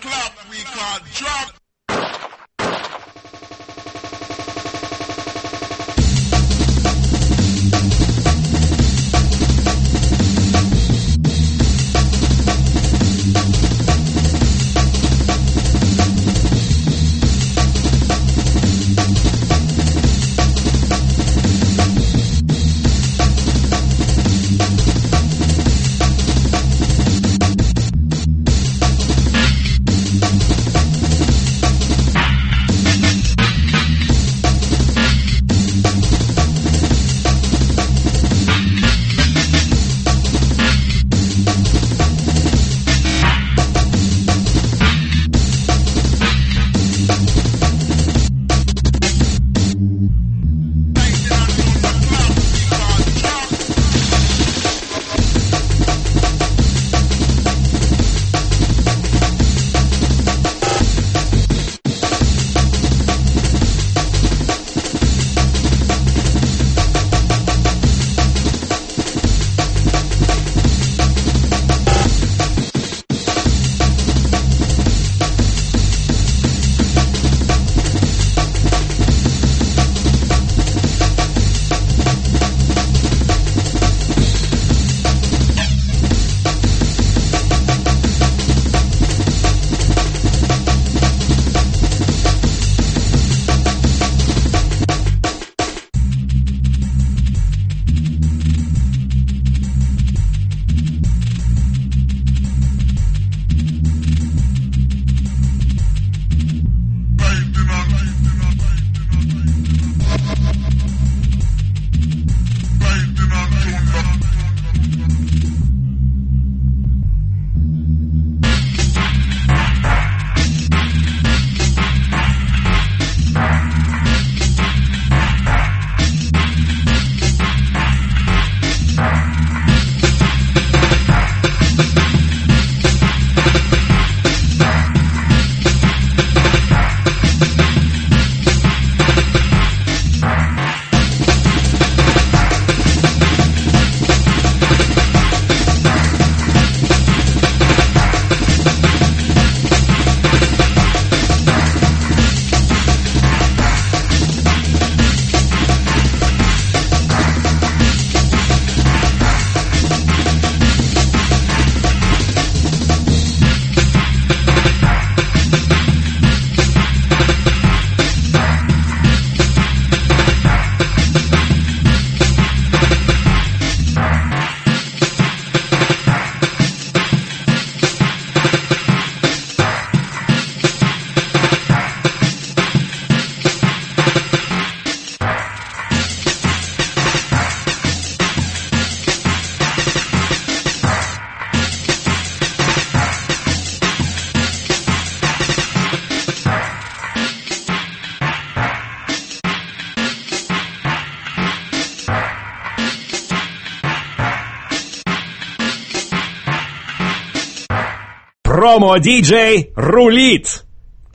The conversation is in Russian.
club we call drop. Промо-диджей рулит!